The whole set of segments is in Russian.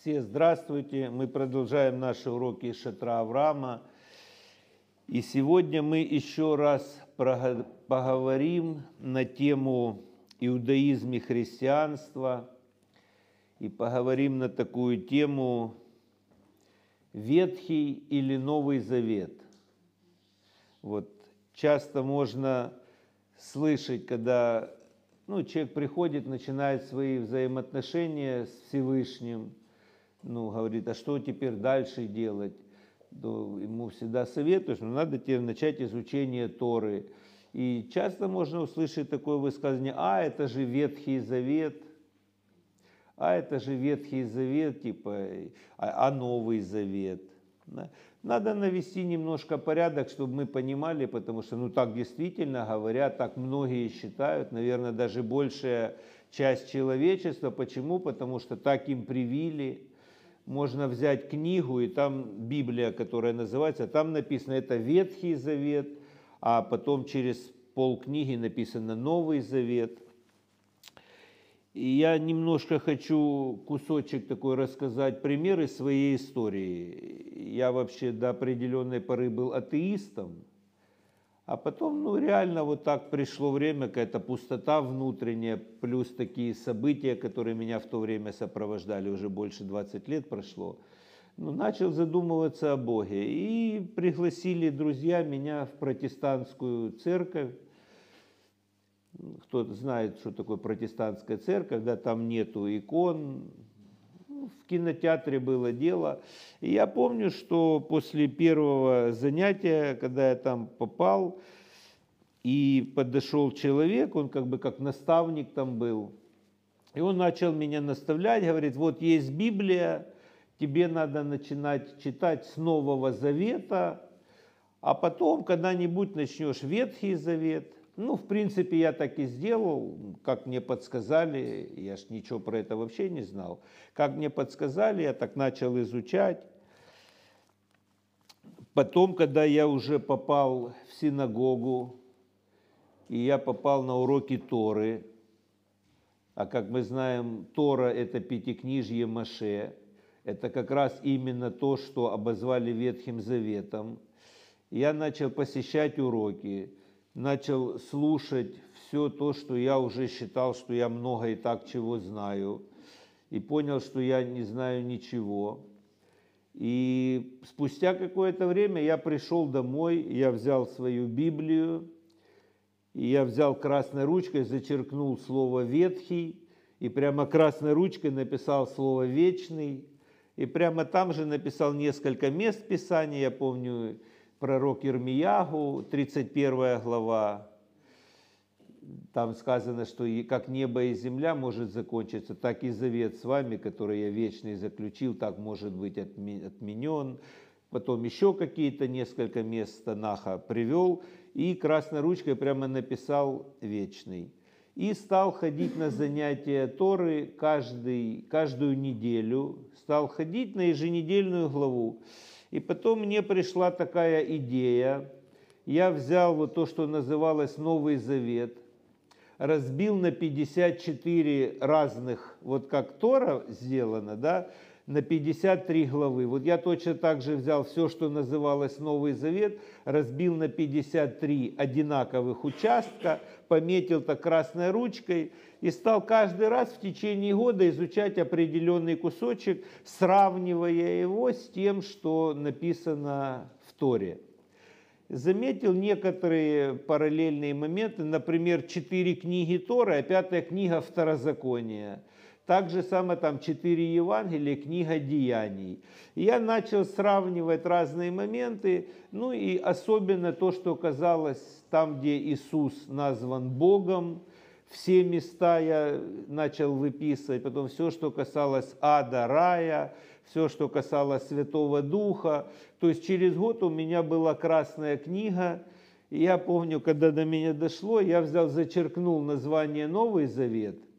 Все здравствуйте. Мы продолжаем наши уроки Шатра Авраама. И сегодня мы еще раз поговорим на тему иудаизм и христианства. И поговорим на такую тему Ветхий или Новый Завет. Вот часто можно слышать, когда ну, человек приходит, начинает свои взаимоотношения с Всевышним, ну, говорит, а что теперь дальше делать? То ему всегда советую, что надо теперь начать изучение Торы. И часто можно услышать такое высказывание, а это же Ветхий Завет, а это же Ветхий Завет, типа, а, а Новый Завет. Надо навести немножко порядок, чтобы мы понимали, потому что, ну, так действительно говорят, так многие считают, наверное, даже большая часть человечества. Почему? Потому что так им привили, можно взять книгу, и там Библия, которая называется, там написано, это Ветхий Завет, а потом через полкниги написано Новый Завет. И я немножко хочу кусочек такой рассказать, примеры своей истории. Я вообще до определенной поры был атеистом, а потом, ну, реально вот так пришло время, какая-то пустота внутренняя, плюс такие события, которые меня в то время сопровождали, уже больше 20 лет прошло. Ну, начал задумываться о Боге. И пригласили друзья меня в протестантскую церковь. Кто знает, что такое протестантская церковь, да, там нету икон, кинотеатре было дело. И я помню, что после первого занятия, когда я там попал, и подошел человек, он как бы как наставник там был, и он начал меня наставлять, говорит, вот есть Библия, тебе надо начинать читать с Нового Завета, а потом когда-нибудь начнешь Ветхий Завет – ну, в принципе, я так и сделал, как мне подсказали, я ж ничего про это вообще не знал. Как мне подсказали, я так начал изучать. Потом, когда я уже попал в синагогу, и я попал на уроки Торы, а как мы знаем, Тора – это пятикнижье Маше, это как раз именно то, что обозвали Ветхим Заветом. Я начал посещать уроки, начал слушать все то, что я уже считал, что я много и так чего знаю, и понял, что я не знаю ничего. И спустя какое-то время я пришел домой, я взял свою Библию, и я взял красной ручкой, зачеркнул слово «ветхий», и прямо красной ручкой написал слово «вечный», и прямо там же написал несколько мест Писания, я помню, пророк Ирмиягу, 31 глава, там сказано, что как небо и земля может закончиться, так и завет с вами, который я вечный заключил, так может быть отменен. Потом еще какие-то несколько мест Танаха привел и красной ручкой прямо написал «вечный». И стал ходить на занятия Торы каждый, каждую неделю, стал ходить на еженедельную главу. И потом мне пришла такая идея. Я взял вот то, что называлось Новый Завет, разбил на 54 разных, вот как Тора сделано, да, на 53 главы. Вот я точно так же взял все, что называлось Новый Завет, разбил на 53 одинаковых участка, пометил так красной ручкой и стал каждый раз в течение года изучать определенный кусочек, сравнивая его с тем, что написано в Торе. Заметил некоторые параллельные моменты, например, четыре книги Торы, а пятая книга Второзакония. Так же самое там четыре Евангелия, книга Деяний. Я начал сравнивать разные моменты, ну и особенно то, что казалось там, где Иисус назван Богом, все места я начал выписывать, потом все, что касалось ада, рая, все, что касалось Святого Духа. То есть через год у меня была красная книга, и я помню, когда до меня дошло, я взял, зачеркнул название Новый Завет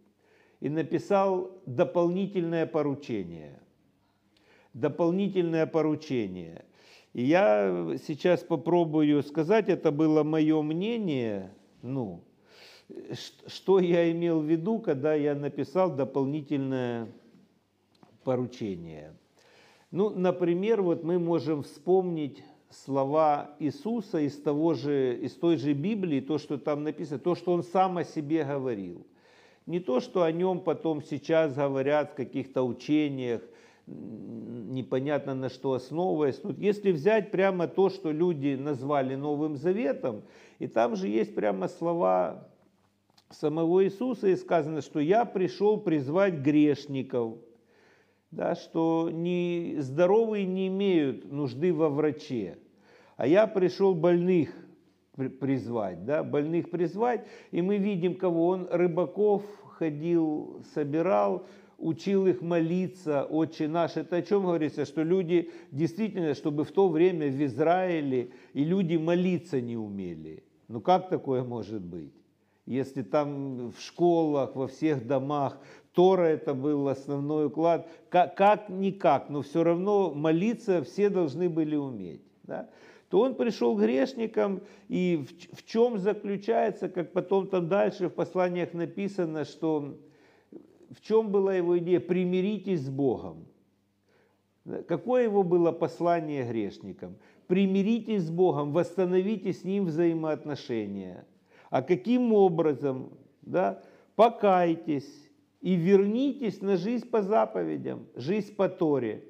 и написал дополнительное поручение. Дополнительное поручение. И я сейчас попробую сказать, это было мое мнение, ну, что я имел в виду, когда я написал дополнительное поручения. Ну, например, вот мы можем вспомнить слова Иисуса из, того же, из той же Библии, то, что там написано, то, что Он сам о себе говорил. Не то, что о нем потом сейчас говорят в каких-то учениях, непонятно на что основываясь. Тут, если взять прямо то, что люди назвали Новым Заветом, и там же есть прямо слова самого Иисуса, и сказано, что я пришел призвать грешников, да, что не, здоровые не имеют нужды во враче, а я пришел больных призвать, да, больных призвать, и мы видим, кого он, рыбаков ходил, собирал, учил их молиться, Отче наш. Это о чем говорится? Что люди действительно, чтобы в то время в Израиле и люди молиться не умели. Ну как такое может быть? Если там в школах, во всех домах Тора это был основной уклад, как, как никак, но все равно молиться все должны были уметь. Да? То он пришел к грешникам, и в, в чем заключается, как потом там дальше в посланиях написано, что в чем была его идея? Примиритесь с Богом. Какое его было послание грешникам? Примиритесь с Богом, восстановите с Ним взаимоотношения. А каким образом? Да? Покайтесь и вернитесь на жизнь по заповедям, жизнь по Торе.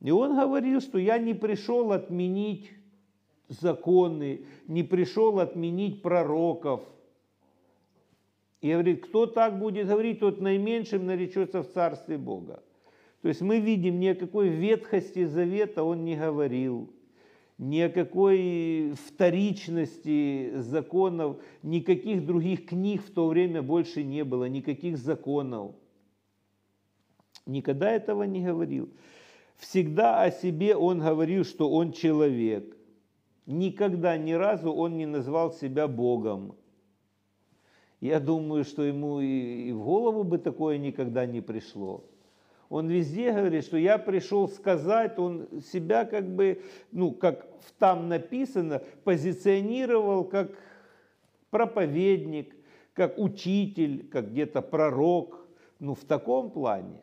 И он говорил, что я не пришел отменить законы, не пришел отменить пророков – и говорит, кто так будет говорить, тот наименьшим наречется в Царстве Бога. То есть мы видим, ни о какой ветхости завета он не говорил, ни о какой вторичности законов, никаких других книг в то время больше не было, никаких законов. Никогда этого не говорил. Всегда о себе он говорил, что он человек. Никогда, ни разу он не назвал себя Богом. Я думаю, что ему и, в голову бы такое никогда не пришло. Он везде говорит, что я пришел сказать, он себя как бы, ну, как там написано, позиционировал как проповедник, как учитель, как где-то пророк, ну, в таком плане.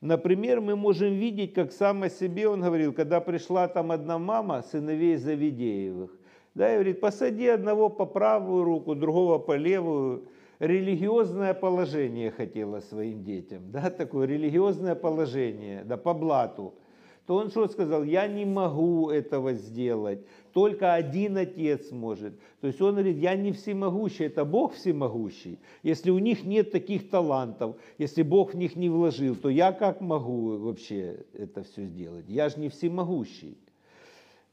Например, мы можем видеть, как сам о себе он говорил, когда пришла там одна мама сыновей Завидеевых, да, и говорит, посади одного по правую руку, другого по левую. Религиозное положение хотела своим детям, да, такое религиозное положение, да, по блату. То он что сказал? Я не могу этого сделать, только один отец может. То есть он говорит, я не всемогущий, это Бог всемогущий. Если у них нет таких талантов, если Бог в них не вложил, то я как могу вообще это все сделать? Я же не всемогущий.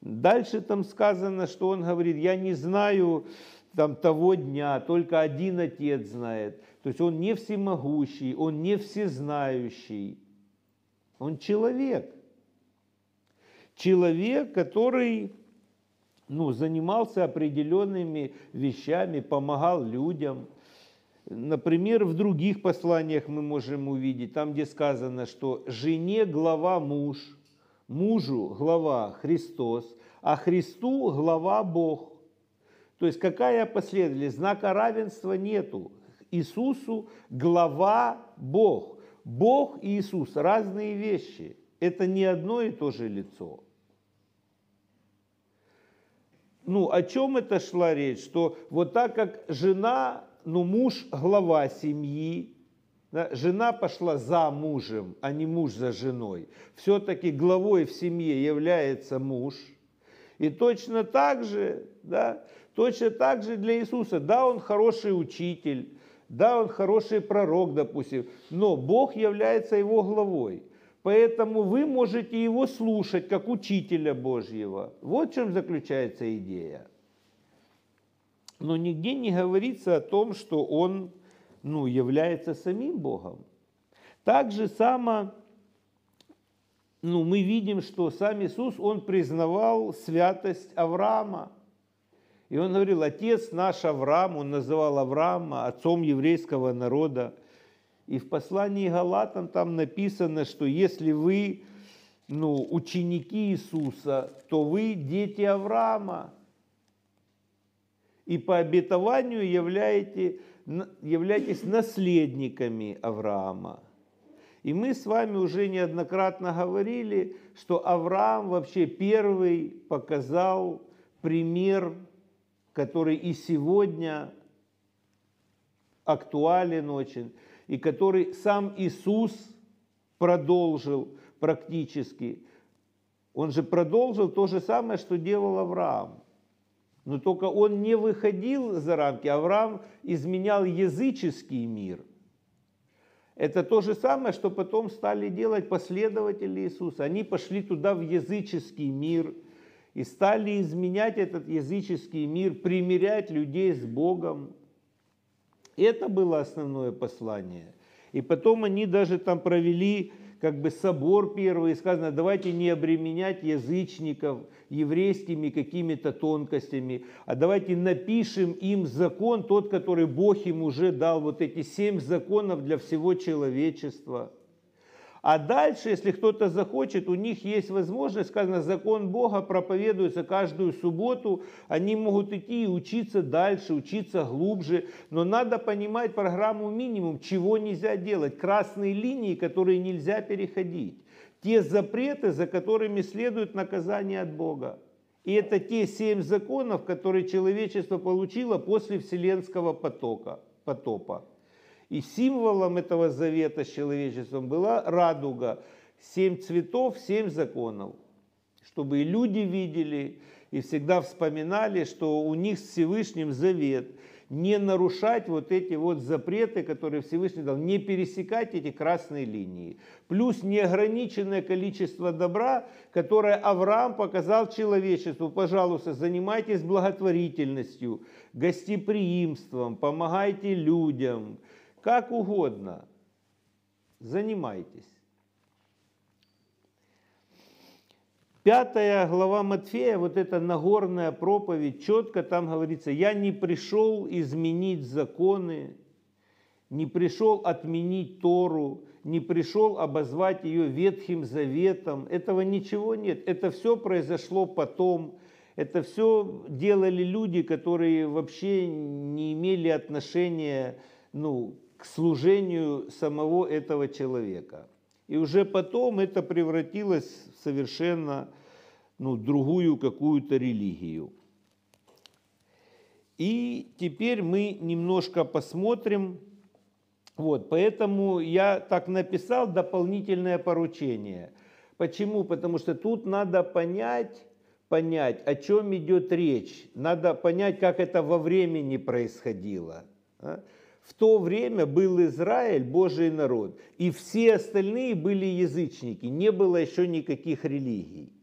Дальше там сказано, что он говорит, я не знаю там, того дня, только один Отец знает. То есть он не всемогущий, он не всезнающий. Он человек. Человек, который ну, занимался определенными вещами, помогал людям. Например, в других посланиях мы можем увидеть, там, где сказано, что жене глава муж – мужу глава Христос, а Христу глава Бог. То есть какая последовательность? Знака равенства нету. Иисусу глава Бог. Бог и Иисус – разные вещи. Это не одно и то же лицо. Ну, о чем это шла речь? Что вот так как жена, ну, муж – глава семьи, да, жена пошла за мужем, а не муж за женой. Все-таки главой в семье является муж. И точно так же, да, точно так же для Иисуса. Да, он хороший учитель, да, он хороший пророк, допустим, но Бог является его главой. Поэтому вы можете его слушать как учителя Божьего. Вот в чем заключается идея. Но нигде не говорится о том, что он ну, является самим Богом. Так же само ну, мы видим, что сам Иисус, Он признавал святость Авраама. И Он говорил, отец наш Авраам, Он называл Авраама отцом еврейского народа. И в послании Галатам там написано, что если вы ну, ученики Иисуса, то вы дети Авраама. И по обетованию являете являетесь наследниками Авраама. И мы с вами уже неоднократно говорили, что Авраам вообще первый показал пример, который и сегодня актуален очень, и который сам Иисус продолжил практически. Он же продолжил то же самое, что делал Авраам. Но только он не выходил за рамки. Авраам изменял языческий мир. Это то же самое, что потом стали делать последователи Иисуса. Они пошли туда в языческий мир и стали изменять этот языческий мир, примирять людей с Богом. Это было основное послание. И потом они даже там провели как бы собор первый, и сказано, давайте не обременять язычников еврейскими какими-то тонкостями, а давайте напишем им закон, тот, который Бог им уже дал, вот эти семь законов для всего человечества – а дальше, если кто-то захочет, у них есть возможность, сказано, закон Бога проповедуется каждую субботу, они могут идти и учиться дальше, учиться глубже, но надо понимать программу минимум, чего нельзя делать, красные линии, которые нельзя переходить, те запреты, за которыми следует наказание от Бога. И это те семь законов, которые человечество получило после Вселенского потока, потопа. И символом этого завета с человечеством была радуга. Семь цветов, семь законов. Чтобы и люди видели, и всегда вспоминали, что у них с Всевышним завет. Не нарушать вот эти вот запреты, которые Всевышний дал, не пересекать эти красные линии. Плюс неограниченное количество добра, которое Авраам показал человечеству. Пожалуйста, занимайтесь благотворительностью, гостеприимством, помогайте людям, как угодно. Занимайтесь. Пятая глава Матфея, вот эта Нагорная проповедь, четко там говорится, я не пришел изменить законы, не пришел отменить Тору, не пришел обозвать ее Ветхим Заветом. Этого ничего нет. Это все произошло потом. Это все делали люди, которые вообще не имели отношения ну, к служению самого этого человека. И уже потом это превратилось в совершенно ну, другую какую-то религию. И теперь мы немножко посмотрим. Вот, поэтому я так написал дополнительное поручение. Почему? Потому что тут надо понять, понять, о чем идет речь. Надо понять, как это во времени происходило. В то время был Израиль, Божий народ, и все остальные были язычники, не было еще никаких религий.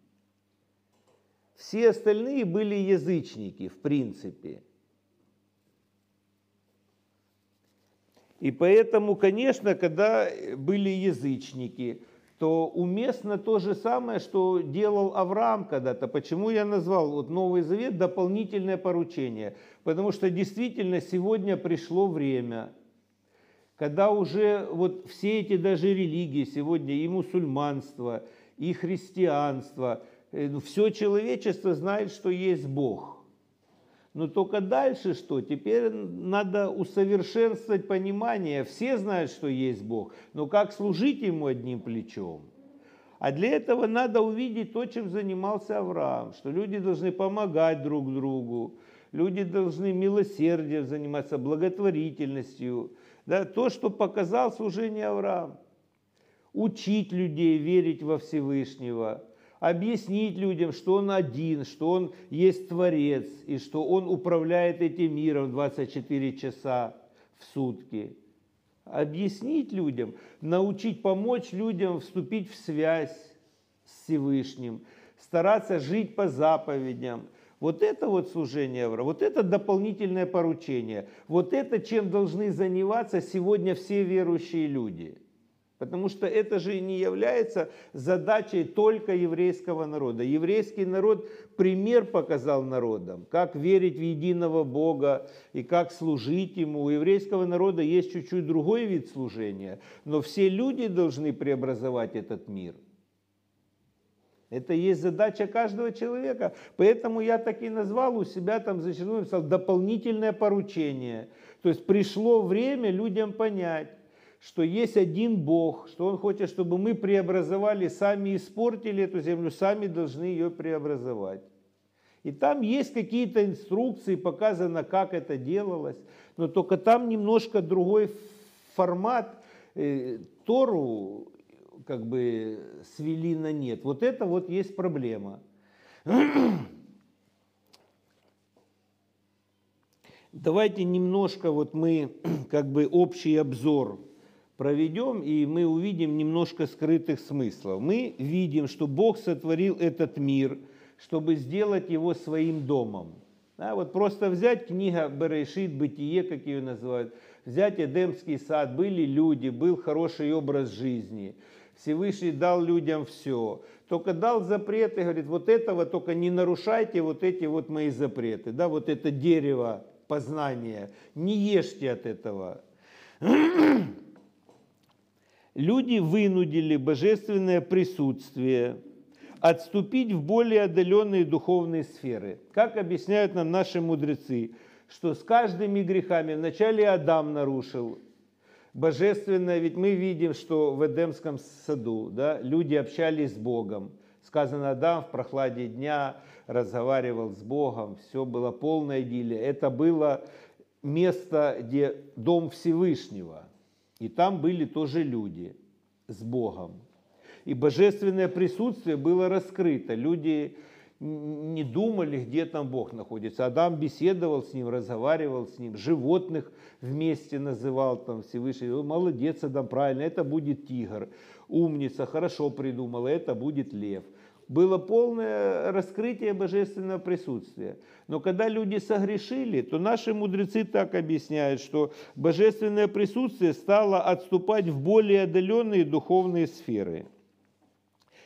Все остальные были язычники, в принципе. И поэтому, конечно, когда были язычники, то уместно то же самое, что делал Авраам когда-то. Почему я назвал вот Новый Завет дополнительное поручение? Потому что действительно сегодня пришло время, когда уже вот все эти даже религии сегодня, и мусульманство, и христианство, э, ну, все человечество знает, что есть Бог – но только дальше что? Теперь надо усовершенствовать понимание. Все знают, что есть Бог, но как служить Ему одним плечом? А для этого надо увидеть то, чем занимался Авраам, что люди должны помогать друг другу, люди должны милосердием заниматься, благотворительностью. Да, то, что показал служение Авраам. Учить людей верить во Всевышнего – объяснить людям, что Он один, что Он есть Творец, и что Он управляет этим миром 24 часа в сутки. Объяснить людям, научить, помочь людям вступить в связь с Всевышним, стараться жить по заповедям. Вот это вот служение Авраама, вот это дополнительное поручение, вот это чем должны заниматься сегодня все верующие люди – Потому что это же не является задачей только еврейского народа. Еврейский народ пример показал народам, как верить в единого Бога и как служить Ему. У еврейского народа есть чуть-чуть другой вид служения, но все люди должны преобразовать этот мир. Это есть задача каждого человека. Поэтому я так и назвал у себя там зачеркнул, дополнительное поручение. То есть пришло время людям понять, что есть один Бог, что Он хочет, чтобы мы преобразовали, сами испортили эту землю, сами должны ее преобразовать. И там есть какие-то инструкции, показано, как это делалось, но только там немножко другой формат. Э, Тору как бы свели на нет. Вот это вот есть проблема. Давайте немножко вот мы как бы общий обзор проведем, и мы увидим немножко скрытых смыслов. Мы видим, что Бог сотворил этот мир, чтобы сделать его своим домом. Да, вот просто взять книга Берешит, Бытие, как ее называют, взять Эдемский сад, были люди, был хороший образ жизни, Всевышний дал людям все. Только дал запреты, говорит, вот этого только не нарушайте, вот эти вот мои запреты, да, вот это дерево познания, не ешьте от этого. Люди вынудили божественное присутствие отступить в более отдаленные духовные сферы. Как объясняют нам наши мудрецы, что с каждыми грехами вначале Адам нарушил божественное, ведь мы видим, что в Эдемском саду да, люди общались с Богом. Сказано, Адам в прохладе дня разговаривал с Богом, все было полная идиллия. Это было место, где дом Всевышнего, и там были тоже люди с Богом и божественное присутствие было раскрыто. Люди не думали, где там Бог находится. Адам беседовал с ним, разговаривал с ним, животных вместе называл там Всевышний. Молодец, Адам, правильно, это будет тигр. Умница, хорошо придумала, это будет лев было полное раскрытие божественного присутствия. Но когда люди согрешили, то наши мудрецы так объясняют, что божественное присутствие стало отступать в более отдаленные духовные сферы –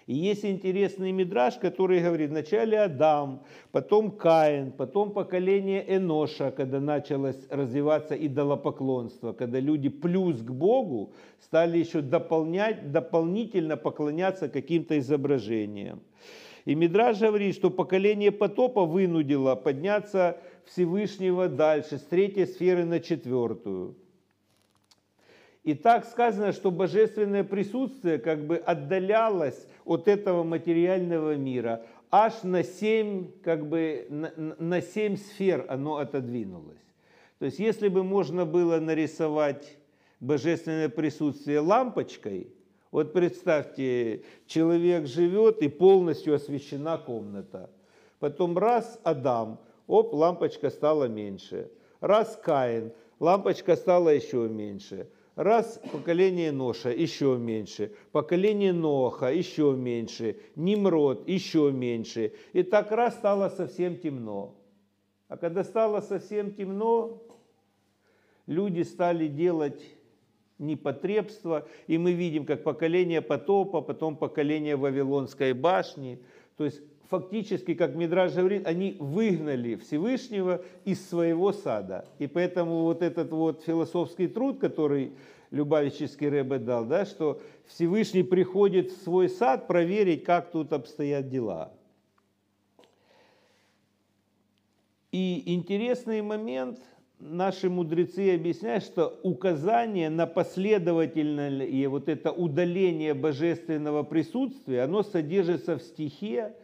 и есть интересный мидраж, который говорит, вначале Адам, потом Каин, потом поколение Эноша, когда началось развиваться идолопоклонство, когда люди плюс к Богу стали еще дополнять, дополнительно поклоняться каким-то изображениям. И Мидраж говорит, что поколение потопа вынудило подняться Всевышнего дальше, с третьей сферы на четвертую. И так сказано, что божественное присутствие как бы отдалялось от этого материального мира. Аж на семь, как бы, на, на семь сфер оно отодвинулось. То есть, если бы можно было нарисовать божественное присутствие лампочкой, вот представьте, человек живет и полностью освещена комната. Потом раз Адам, оп, лампочка стала меньше. Раз Каин, лампочка стала еще меньше. Раз поколение Ноша еще меньше, поколение Ноха еще меньше, Nimrod еще меньше. И так раз стало совсем темно. А когда стало совсем темно, люди стали делать непотребство, и мы видим, как поколение потопа, потом поколение Вавилонской башни. То есть фактически, как Мидраж говорит, они выгнали Всевышнего из своего сада. И поэтому вот этот вот философский труд, который Любавический Рэбе дал, да, что Всевышний приходит в свой сад проверить, как тут обстоят дела. И интересный момент, наши мудрецы объясняют, что указание на последовательное вот это удаление божественного присутствия, оно содержится в стихе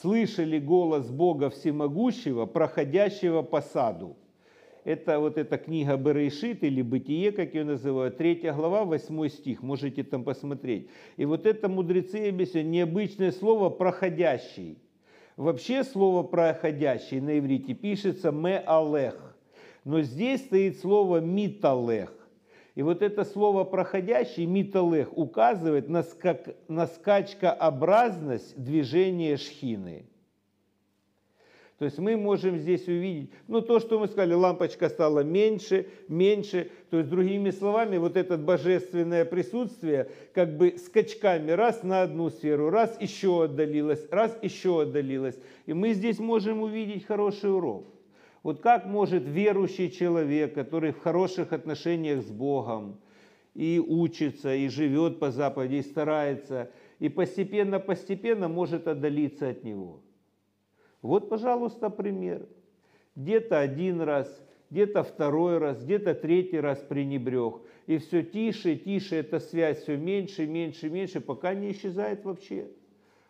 «Слышали голос Бога Всемогущего, проходящего по саду» это вот эта книга Берешит или Бытие, как ее называют, третья глава, восьмой стих, можете там посмотреть. И вот это мудрецы объясняют, необычное слово «проходящий». Вообще слово «проходящий» на иврите пишется «ме-алех», но здесь стоит слово «миталех». И вот это слово «проходящий» «миталех» указывает на, скак, на скачкообразность движения шхины – то есть мы можем здесь увидеть, ну то, что мы сказали, лампочка стала меньше, меньше. То есть другими словами, вот это божественное присутствие как бы скачками раз на одну сферу, раз еще отдалилось, раз еще отдалилось. И мы здесь можем увидеть хороший урок. Вот как может верующий человек, который в хороших отношениях с Богом, и учится, и живет по заповеди, и старается, и постепенно-постепенно может отдалиться от Него – вот, пожалуйста, пример. Где-то один раз, где-то второй раз, где-то третий раз пренебрег. И все тише, тише, эта связь все меньше, меньше, меньше, пока не исчезает вообще.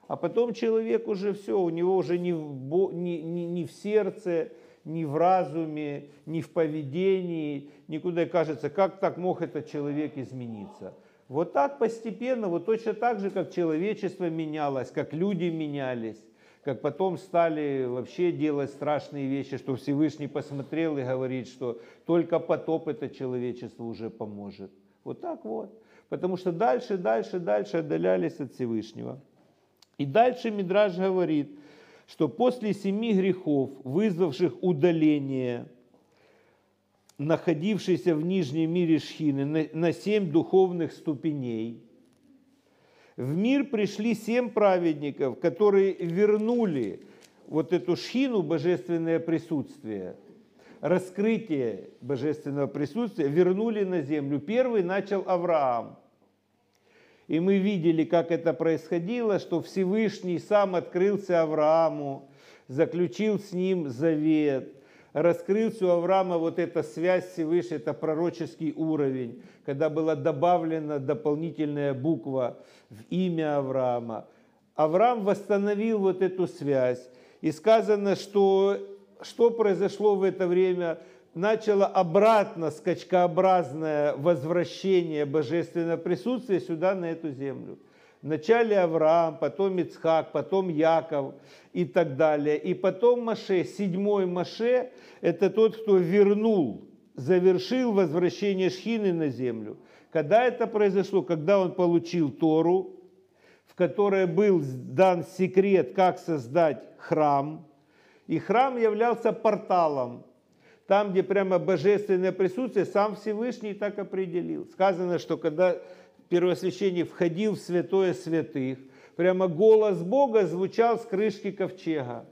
А потом человек уже все, у него уже ни в, ни, ни, ни в сердце, ни в разуме, ни в поведении, никуда кажется, как так мог этот человек измениться. Вот так постепенно, вот точно так же, как человечество менялось, как люди менялись, как потом стали вообще делать страшные вещи, что Всевышний посмотрел и говорит, что только потоп это человечество уже поможет. Вот так вот. Потому что дальше, дальше, дальше отдалялись от Всевышнего. И дальше Мидраж говорит, что после семи грехов, вызвавших удаление, находившейся в нижнем мире Шхины на, семь духовных ступеней, в мир пришли семь праведников, которые вернули вот эту шхину, божественное присутствие, раскрытие божественного присутствия, вернули на землю. Первый начал Авраам. И мы видели, как это происходило, что Всевышний сам открылся Аврааму, заключил с ним завет, раскрылся у Авраама вот эта связь Всевышней, это пророческий уровень, когда была добавлена дополнительная буква в имя Авраама. Авраам восстановил вот эту связь. И сказано, что что произошло в это время – начало обратно скачкообразное возвращение божественного присутствия сюда, на эту землю. Вначале Авраам, потом Ицхак, потом Яков и так далее. И потом Маше, седьмой Маше, это тот, кто вернул, завершил возвращение Шхины на землю. Когда это произошло? Когда он получил Тору, в которой был дан секрет, как создать храм. И храм являлся порталом там, где прямо божественное присутствие, сам Всевышний так определил. Сказано, что когда первосвященник входил в святое святых, прямо голос Бога звучал с крышки ковчега.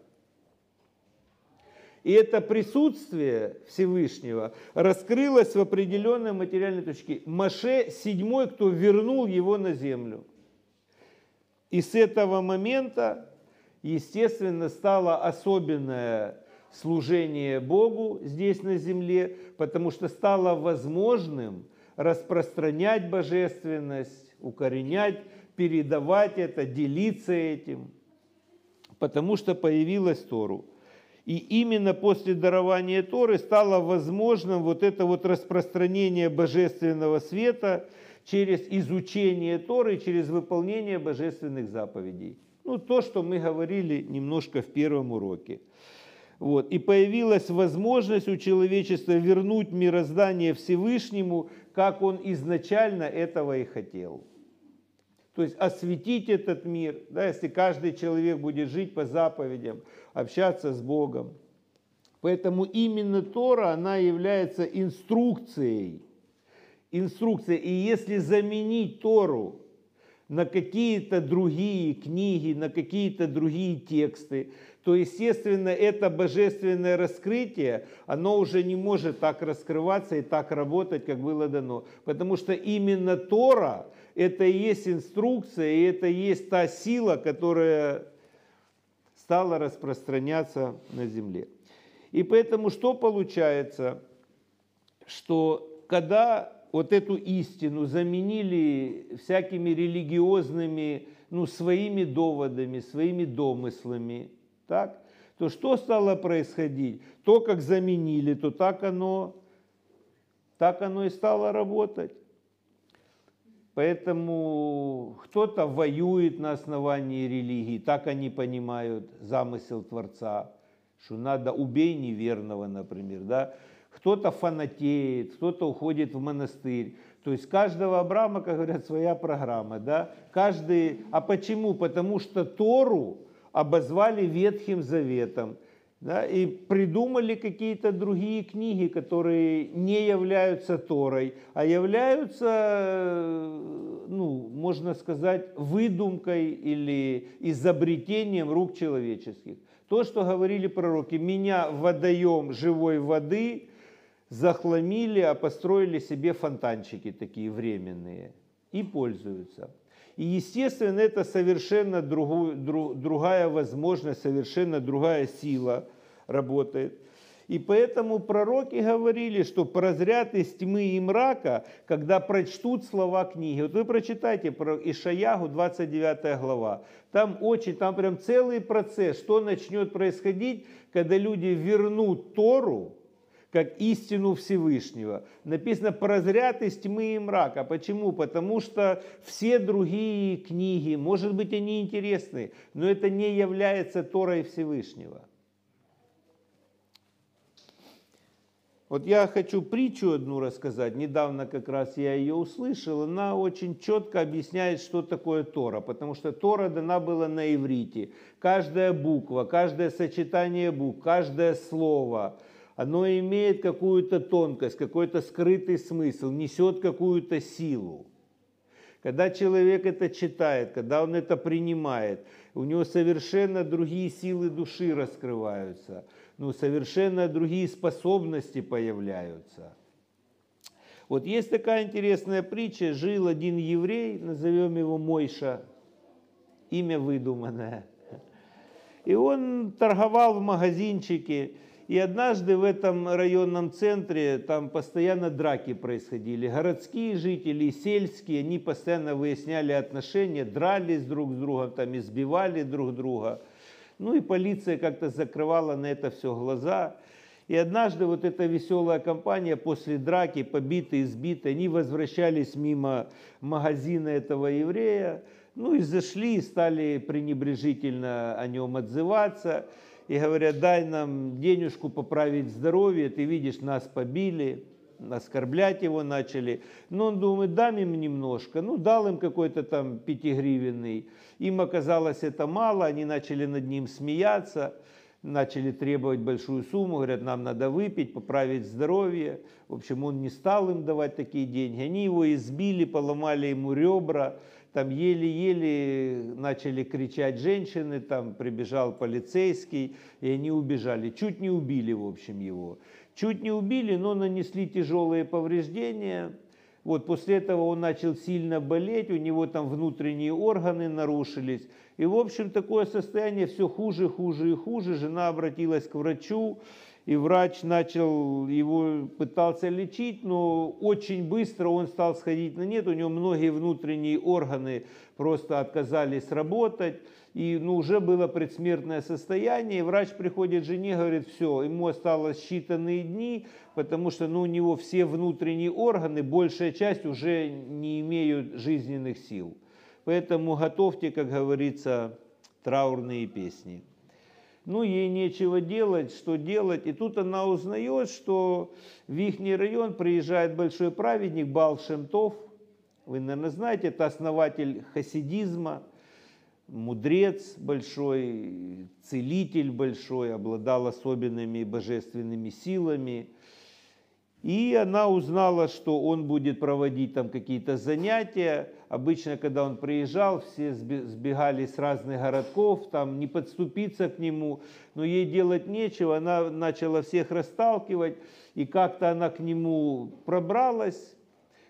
И это присутствие Всевышнего раскрылось в определенной материальной точке. Маше седьмой, кто вернул его на землю. И с этого момента, естественно, стала особенная служение Богу здесь на земле, потому что стало возможным распространять божественность, укоренять, передавать это, делиться этим, потому что появилась Тору. И именно после дарования Торы стало возможным вот это вот распространение божественного света через изучение Торы, через выполнение божественных заповедей. Ну, то, что мы говорили немножко в первом уроке. Вот. И появилась возможность у человечества вернуть мироздание Всевышнему, как он изначально этого и хотел. То есть осветить этот мир, да, если каждый человек будет жить по заповедям, общаться с Богом. Поэтому именно Тора, она является инструкцией. Инструкцией. И если заменить Тору на какие-то другие книги, на какие-то другие тексты, то, естественно, это божественное раскрытие, оно уже не может так раскрываться и так работать, как было дано. Потому что именно Тора – это и есть инструкция, и это и есть та сила, которая стала распространяться на земле. И поэтому что получается? Что когда вот эту истину заменили всякими религиозными, ну, своими доводами, своими домыслами, так, то что стало происходить? То, как заменили, то так оно, так оно и стало работать. Поэтому кто-то воюет на основании религии, так они понимают замысел Творца, что надо убей неверного, например, да. Кто-то фанатеет, кто-то уходит в монастырь. То есть каждого Абрама, как говорят, своя программа, да. Каждый, а почему? Потому что Тору обозвали Ветхим Заветом да, и придумали какие-то другие книги, которые не являются Торой, а являются, ну, можно сказать, выдумкой или изобретением рук человеческих. То, что говорили пророки, меня водоем живой воды захламили, а построили себе фонтанчики такие временные и пользуются. И, естественно, это совершенно другую, друг, другая возможность, совершенно другая сила работает. И поэтому пророки говорили, что прозрят из тьмы и мрака, когда прочтут слова книги. Вот вы прочитайте про Ишаягу, 29 глава. Там очень, там прям целый процесс, что начнет происходить, когда люди вернут Тору, как истину Всевышнего. Написано «прозрят из тьмы и мрака». Почему? Потому что все другие книги, может быть, они интересны, но это не является Торой Всевышнего. Вот я хочу притчу одну рассказать. Недавно как раз я ее услышал. Она очень четко объясняет, что такое Тора. Потому что Тора дана была на иврите. Каждая буква, каждое сочетание букв, каждое слово, оно имеет какую-то тонкость, какой-то скрытый смысл, несет какую-то силу. Когда человек это читает, когда он это принимает, у него совершенно другие силы души раскрываются – ну, совершенно другие способности появляются. Вот есть такая интересная притча. Жил один еврей, назовем его Мойша, имя выдуманное. И он торговал в магазинчике. И однажды в этом районном центре там постоянно драки происходили. Городские жители, сельские, они постоянно выясняли отношения, дрались друг с другом, там избивали друг друга. Ну и полиция как-то закрывала на это все глаза. И однажды вот эта веселая компания после драки, побитые, избитые, они возвращались мимо магазина этого еврея, ну и зашли и стали пренебрежительно о нем отзываться. И говорят, дай нам денежку поправить здоровье, ты видишь, нас побили оскорблять его начали. Но он думает, дам им немножко. Ну, дал им какой-то там пятигривенный. Им оказалось это мало, они начали над ним смеяться, начали требовать большую сумму, говорят, нам надо выпить, поправить здоровье. В общем, он не стал им давать такие деньги. Они его избили, поломали ему ребра, там еле-еле начали кричать женщины, там прибежал полицейский, и они убежали. Чуть не убили, в общем, его. Чуть не убили, но нанесли тяжелые повреждения. Вот после этого он начал сильно болеть, у него там внутренние органы нарушились. И, в общем, такое состояние все хуже, хуже и хуже. Жена обратилась к врачу, и врач начал его, пытался лечить, но очень быстро он стал сходить на нет. У него многие внутренние органы просто отказались работать и ну, уже было предсмертное состояние, и врач приходит жене, говорит, все, ему осталось считанные дни, потому что ну, у него все внутренние органы, большая часть уже не имеют жизненных сил. Поэтому готовьте, как говорится, траурные песни. Ну, ей нечего делать, что делать. И тут она узнает, что в их район приезжает большой праведник Бал Шемтов. Вы, наверное, знаете, это основатель хасидизма – мудрец большой, целитель большой, обладал особенными божественными силами. И она узнала, что он будет проводить там какие-то занятия. Обычно, когда он приезжал, все сбегали с разных городков, там не подступиться к нему, но ей делать нечего. Она начала всех расталкивать, и как-то она к нему пробралась,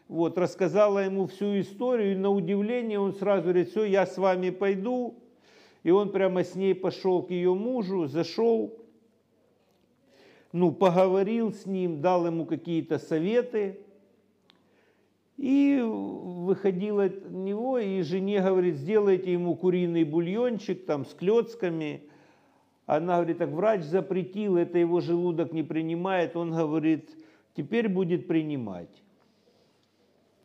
вот, рассказала ему всю историю, и на удивление он сразу говорит, все, я с вами пойду. И он прямо с ней пошел к ее мужу, зашел, ну, поговорил с ним, дал ему какие-то советы, и выходил от него, и жене говорит, сделайте ему куриный бульончик там с клетками. Она говорит, так врач запретил, это его желудок не принимает. Он говорит, теперь будет принимать.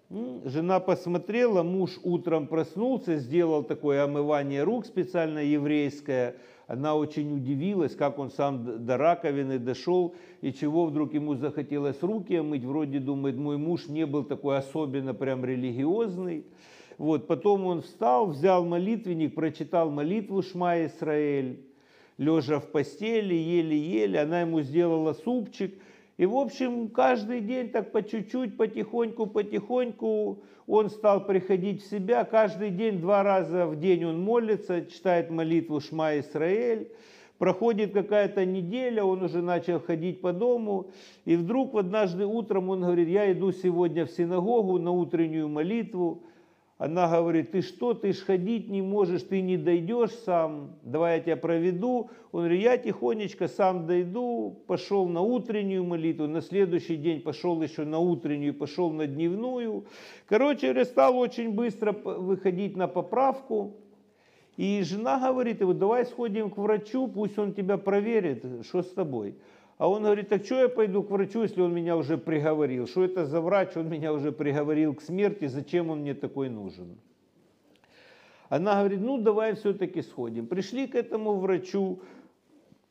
Жена посмотрела, муж утром проснулся, сделал такое омывание рук специально еврейское. Она очень удивилась, как он сам до раковины дошел, и чего вдруг ему захотелось руки омыть. Вроде думает, мой муж не был такой особенно прям религиозный. Вот, потом он встал, взял молитвенник, прочитал молитву Шма Исраэль, лежа в постели, еле-еле. Она ему сделала супчик – и, в общем, каждый день так по чуть-чуть, потихоньку, потихоньку он стал приходить в себя. Каждый день, два раза в день он молится, читает молитву Шма Исраэль. Проходит какая-то неделя, он уже начал ходить по дому, и вдруг однажды утром он говорит, я иду сегодня в синагогу на утреннюю молитву, Она говорит, ты что, ты ж ходить не можешь, ты не дойдешь сам, давай я тебя проведу. Он говорит, я тихонечко сам дойду, пошел на утреннюю молитву, на следующий день пошел еще на утреннюю, пошел на дневную. Короче, стал очень быстро выходить на поправку. И жена говорит, вот давай сходим к врачу, пусть он тебя проверит, что с тобой. А он говорит, так что я пойду к врачу, если он меня уже приговорил? Что это за врач? Он меня уже приговорил к смерти, зачем он мне такой нужен? Она говорит, ну давай все-таки сходим. Пришли к этому врачу,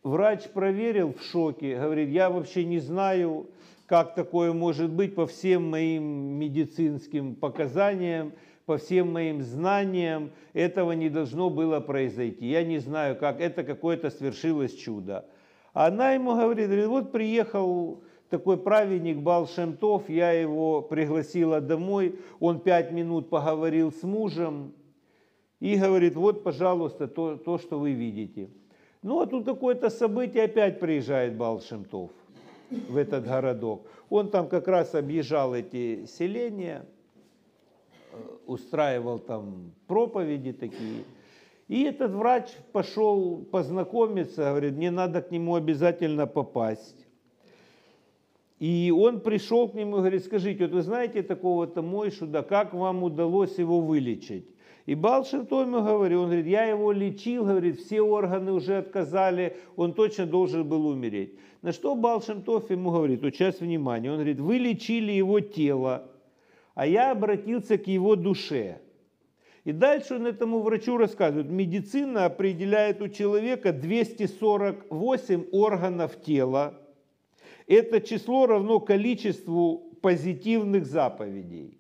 врач проверил в шоке, говорит, я вообще не знаю, как такое может быть по всем моим медицинским показаниям, по всем моим знаниям, этого не должно было произойти. Я не знаю, как это какое-то свершилось чудо. Она ему говорит, вот приехал такой праведник Балшемтов, я его пригласила домой, он пять минут поговорил с мужем и говорит, вот, пожалуйста, то, то что вы видите. Ну, а тут какое-то событие, опять приезжает Балшемтов в этот городок. Он там как раз объезжал эти селения, э, устраивал там проповеди такие – и этот врач пошел познакомиться, говорит, мне надо к нему обязательно попасть. И он пришел к нему и говорит, скажите, вот вы знаете такого-то Мойшу, да как вам удалось его вылечить? И Балшертом ему говорит, он говорит, я его лечил, говорит, все органы уже отказали, он точно должен был умереть. На что Балшемтов ему говорит, вот сейчас внимание, он говорит, вы лечили его тело, а я обратился к его душе. И дальше он этому врачу рассказывает, медицина определяет у человека 248 органов тела. Это число равно количеству позитивных заповедей.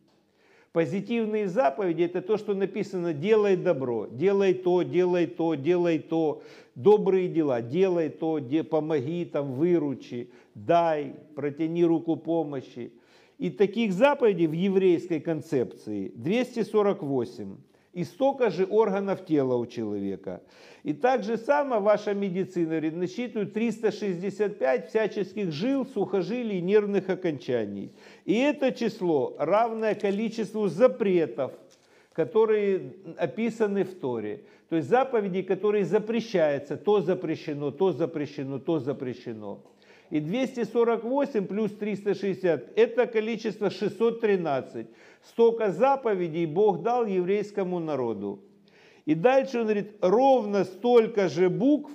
Позитивные заповеди – это то, что написано «делай добро», «делай то», «делай то», «делай то», добрые дела, «делай то», «помоги», там, «выручи», «дай», «протяни руку помощи». И таких заповедей в еврейской концепции 248 и столько же органов тела у человека. И так же само ваша медицина насчитывает 365 всяческих жил, сухожилий, нервных окончаний. И это число равное количеству запретов, которые описаны в Торе. То есть заповеди, которые запрещаются, то запрещено, то запрещено, то запрещено. И 248 плюс 360 – это количество 613. Столько заповедей Бог дал еврейскому народу. И дальше он говорит, ровно столько же букв,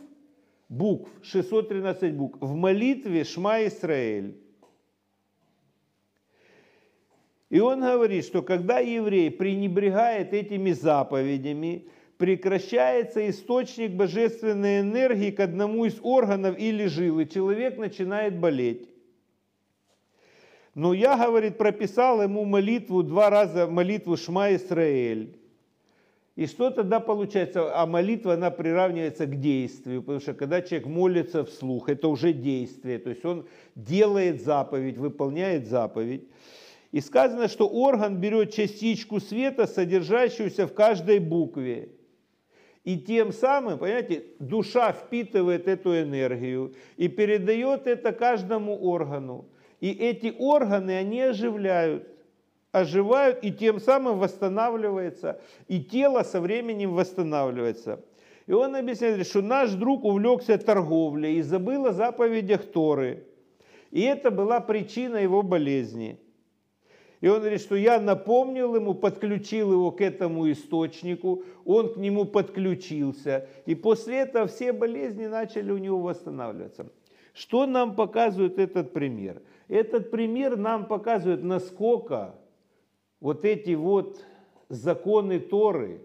букв, 613 букв, в молитве Шма Исраэль. И он говорит, что когда еврей пренебрегает этими заповедями, прекращается источник божественной энергии к одному из органов или жил, и человек начинает болеть. Но я, говорит, прописал ему молитву, два раза молитву Шма Исраэль. И что тогда получается? А молитва, она приравнивается к действию, потому что когда человек молится вслух, это уже действие, то есть он делает заповедь, выполняет заповедь. И сказано, что орган берет частичку света, содержащуюся в каждой букве. И тем самым, понимаете, душа впитывает эту энергию и передает это каждому органу. И эти органы, они оживляют, оживают и тем самым восстанавливается, и тело со временем восстанавливается. И он объясняет, что наш друг увлекся торговлей и забыл о заповедях Торы. И это была причина его болезни. И он говорит, что я напомнил ему, подключил его к этому источнику, он к нему подключился. И после этого все болезни начали у него восстанавливаться. Что нам показывает этот пример? Этот пример нам показывает, насколько вот эти вот законы Торы,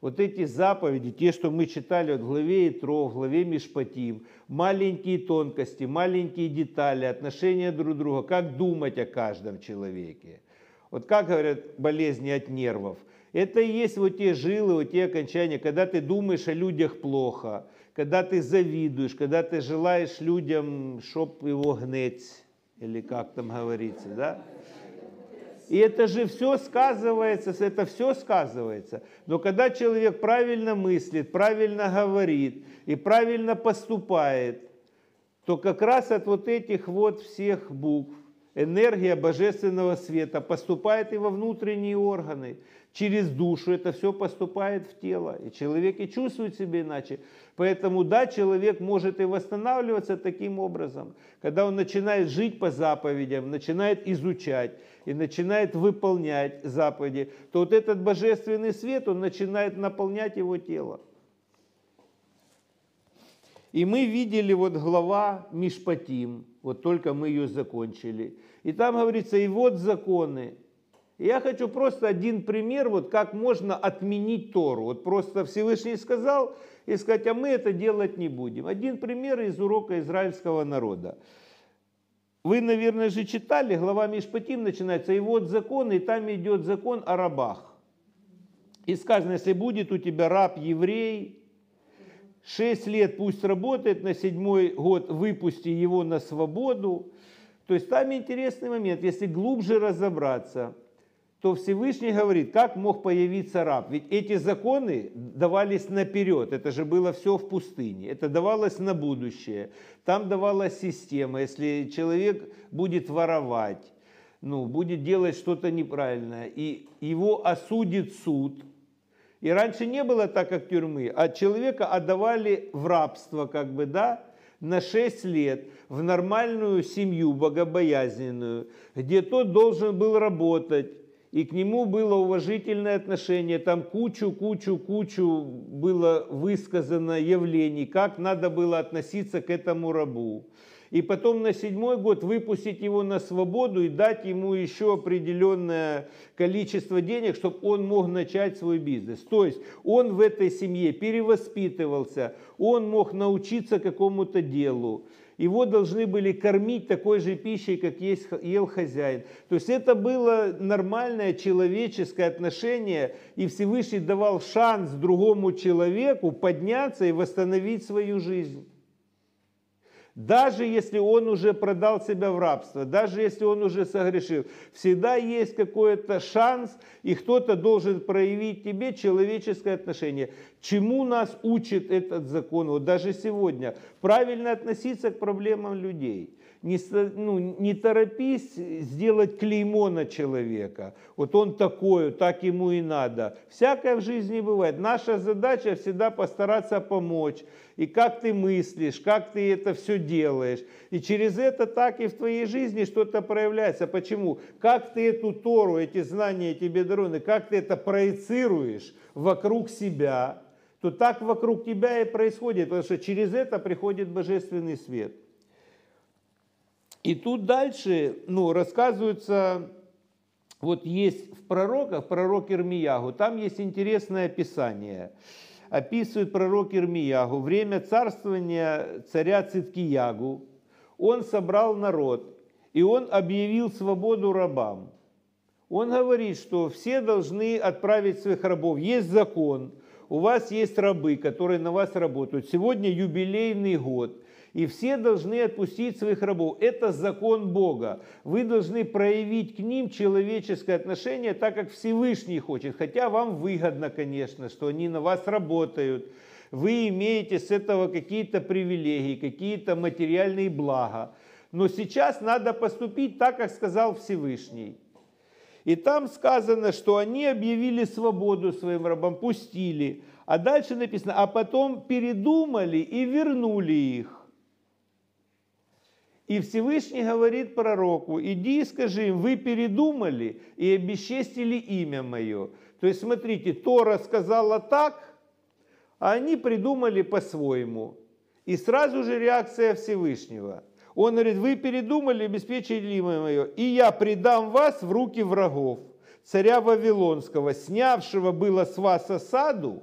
вот эти заповеди, те, что мы читали в главе Итро, в главе Мишпатим, маленькие тонкости, маленькие детали, отношения друг к другу, как думать о каждом человеке. Вот как говорят болезни от нервов. Это и есть вот те жилы, вот те окончания, когда ты думаешь о людях плохо, когда ты завидуешь, когда ты желаешь людям, чтоб его гнеть или как там говорится, да? И это же все сказывается, это все сказывается. Но когда человек правильно мыслит, правильно говорит и правильно поступает, то как раз от вот этих вот всех букв энергия божественного света поступает и во внутренние органы. через душу это все поступает в тело, и человек и чувствует себя иначе. Поэтому да, человек может и восстанавливаться таким образом, когда он начинает жить по заповедям, начинает изучать и начинает выполнять заповеди, то вот этот божественный свет, он начинает наполнять его тело. И мы видели вот глава Мишпатим, вот только мы ее закончили. И там говорится, и вот законы, я хочу просто один пример, вот как можно отменить Тору. Вот просто Всевышний сказал, и сказать, а мы это делать не будем. Один пример из урока израильского народа. Вы, наверное, же читали, глава Мишпатим начинается, и вот закон, и там идет закон о рабах. И сказано, если будет у тебя раб еврей, шесть лет пусть работает, на седьмой год выпусти его на свободу. То есть там интересный момент, если глубже разобраться – то Всевышний говорит, как мог появиться раб? Ведь эти законы давались наперед, это же было все в пустыне, это давалось на будущее. Там давалась система, если человек будет воровать, ну, будет делать что-то неправильное, и его осудит суд. И раньше не было так, как тюрьмы, а человека отдавали в рабство, как бы, да, на 6 лет в нормальную семью богобоязненную, где тот должен был работать, и к нему было уважительное отношение, там кучу-кучу-кучу было высказано явлений, как надо было относиться к этому рабу. И потом на седьмой год выпустить его на свободу и дать ему еще определенное количество денег, чтобы он мог начать свой бизнес. То есть он в этой семье перевоспитывался, он мог научиться какому-то делу его должны были кормить такой же пищей, как есть, ел хозяин. То есть это было нормальное человеческое отношение, и Всевышний давал шанс другому человеку подняться и восстановить свою жизнь. Даже если он уже продал себя в рабство, даже если он уже согрешил, всегда есть какой-то шанс, и кто-то должен проявить тебе человеческое отношение. Чему нас учит этот закон? Вот даже сегодня. Правильно относиться к проблемам людей не, ну, не торопись сделать клеймо на человека. Вот он такой, так ему и надо. Всякое в жизни бывает. Наша задача всегда постараться помочь. И как ты мыслишь, как ты это все делаешь. И через это так и в твоей жизни что-то проявляется. Почему? Как ты эту Тору, эти знания тебе дарованы, как ты это проецируешь вокруг себя, то так вокруг тебя и происходит, потому что через это приходит божественный свет. И тут дальше ну, рассказывается, вот есть в пророках, пророк Ирмиягу, там есть интересное описание. Описывает пророк Ирмиягу время царствования царя Циткиягу. Он собрал народ, и он объявил свободу рабам. Он говорит, что все должны отправить своих рабов. Есть закон, у вас есть рабы, которые на вас работают. Сегодня юбилейный год и все должны отпустить своих рабов. Это закон Бога. Вы должны проявить к ним человеческое отношение, так как Всевышний хочет. Хотя вам выгодно, конечно, что они на вас работают. Вы имеете с этого какие-то привилегии, какие-то материальные блага. Но сейчас надо поступить так, как сказал Всевышний. И там сказано, что они объявили свободу своим рабам, пустили. А дальше написано, а потом передумали и вернули их. И Всевышний говорит пророку, иди и скажи им, вы передумали и обесчестили имя мое. То есть, смотрите, Тора сказала так, а они придумали по-своему. И сразу же реакция Всевышнего. Он говорит, вы передумали, обеспечили имя мое, и я предам вас в руки врагов, царя Вавилонского, снявшего было с вас осаду,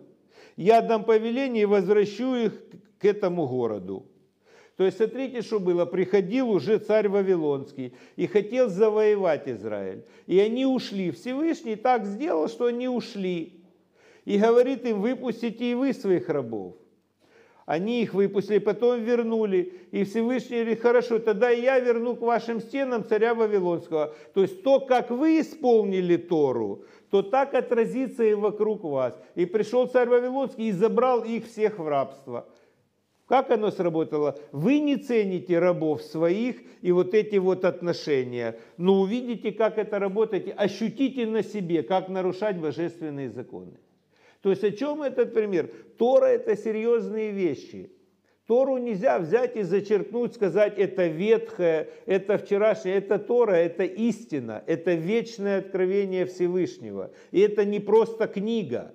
я дам повеление и возвращу их к этому городу. То есть смотрите, что было. Приходил уже царь Вавилонский и хотел завоевать Израиль. И они ушли. Всевышний так сделал, что они ушли. И говорит им, выпустите и вы своих рабов. Они их выпустили, потом вернули. И Всевышний говорит, хорошо, тогда я верну к вашим стенам царя Вавилонского. То есть то, как вы исполнили Тору, то так отразится и вокруг вас. И пришел царь Вавилонский и забрал их всех в рабство. Как оно сработало? Вы не цените рабов своих и вот эти вот отношения, но увидите, как это работает, ощутите на себе, как нарушать божественные законы. То есть о чем этот пример? Тора это серьезные вещи. Тору нельзя взять и зачеркнуть, сказать, это ветхое, это вчерашнее, это Тора, это истина, это вечное откровение Всевышнего. И это не просто книга,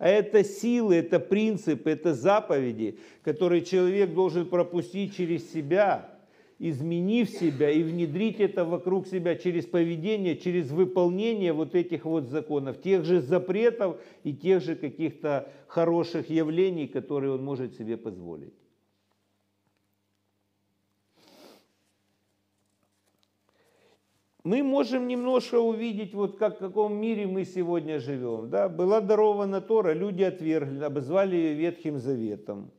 а это силы, это принципы, это заповеди, которые человек должен пропустить через себя, изменив себя и внедрить это вокруг себя через поведение, через выполнение вот этих вот законов, тех же запретов и тех же каких-то хороших явлений, которые он может себе позволить. Мы можем немножко увидеть, вот как, в каком мире мы сегодня живем. Да? Была дарована Тора, люди отвергли, обозвали ее Ветхим Заветом.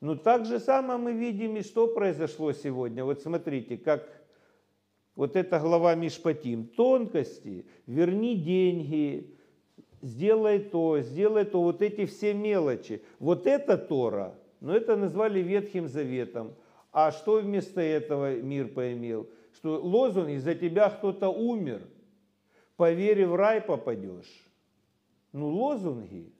Но так же самое мы видим и что произошло сегодня. Вот смотрите, как вот эта глава Мишпатим. Тонкости, верни деньги, сделай то, сделай то, вот эти все мелочи. Вот это Тора, но это назвали Ветхим Заветом. А что вместо этого мир поимел? Что лозунг «из-за тебя кто-то умер, поверь, в рай попадешь». Ну, лозунги.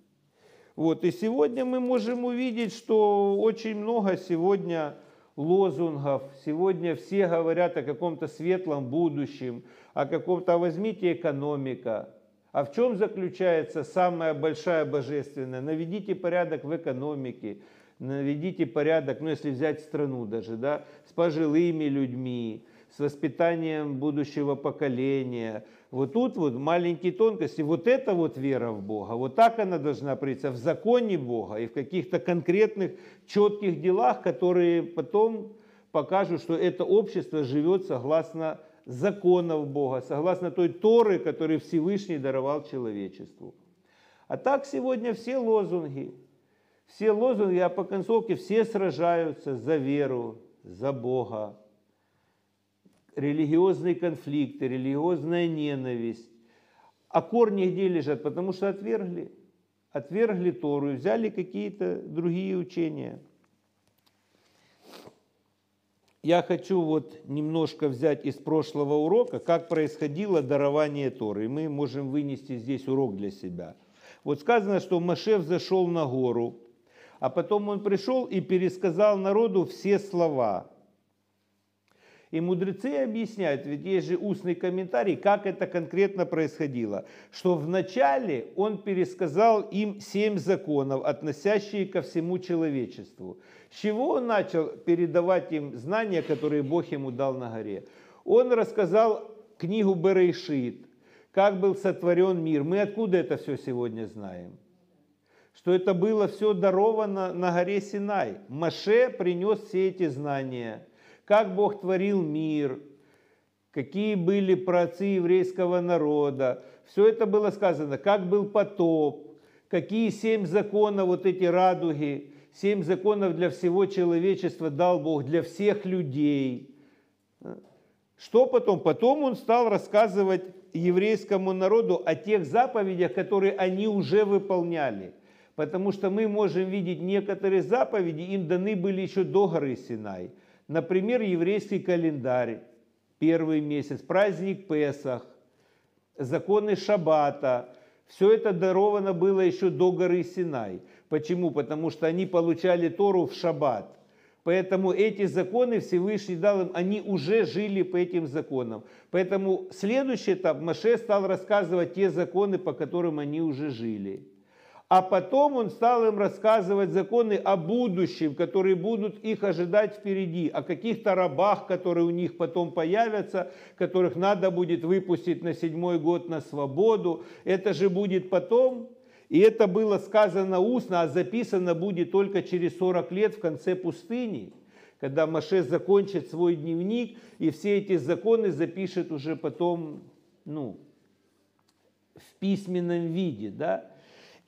Вот, и сегодня мы можем увидеть, что очень много сегодня лозунгов, сегодня все говорят о каком-то светлом будущем, о каком-то возьмите экономика. А в чем заключается самая большая божественная? Наведите порядок в экономике, наведите порядок, ну если взять страну даже, да, с пожилыми людьми, с воспитанием будущего поколения. Вот тут вот маленькие тонкости, вот это вот вера в Бога, вот так она должна проявиться в законе Бога и в каких-то конкретных четких делах, которые потом покажут, что это общество живет согласно законов Бога, согласно той Торы, которую Всевышний даровал человечеству. А так сегодня все лозунги, все лозунги, а по концовке все сражаются за веру, за Бога. Религиозные конфликты, религиозная ненависть. А корни где лежат? Потому что отвергли. Отвергли Тору и взяли какие-то другие учения. Я хочу вот немножко взять из прошлого урока, как происходило дарование Торы. И мы можем вынести здесь урок для себя. Вот сказано, что Машев зашел на гору, а потом он пришел и пересказал народу все слова. И мудрецы объясняют, ведь есть же устный комментарий, как это конкретно происходило. Что вначале он пересказал им семь законов, относящие ко всему человечеству. С чего он начал передавать им знания, которые Бог ему дал на горе? Он рассказал книгу Берейшит, как был сотворен мир. Мы откуда это все сегодня знаем? Что это было все даровано на горе Синай. Маше принес все эти знания, как Бог творил мир, какие были праотцы еврейского народа. Все это было сказано, как был потоп, какие семь законов, вот эти радуги, семь законов для всего человечества дал Бог, для всех людей. Что потом? Потом он стал рассказывать еврейскому народу о тех заповедях, которые они уже выполняли. Потому что мы можем видеть некоторые заповеди, им даны были еще до горы Синай. Например, еврейский календарь, первый месяц, праздник Песах, законы Шаббата. Все это даровано было еще до горы Синай. Почему? Потому что они получали Тору в Шаббат. Поэтому эти законы Всевышний дал им, они уже жили по этим законам. Поэтому следующий этап Маше стал рассказывать те законы, по которым они уже жили. А потом он стал им рассказывать законы о будущем, которые будут их ожидать впереди, о каких-то рабах, которые у них потом появятся, которых надо будет выпустить на седьмой год на свободу. Это же будет потом. И это было сказано устно, а записано будет только через 40 лет в конце пустыни, когда Маше закончит свой дневник, и все эти законы запишет уже потом ну, в письменном виде. Да?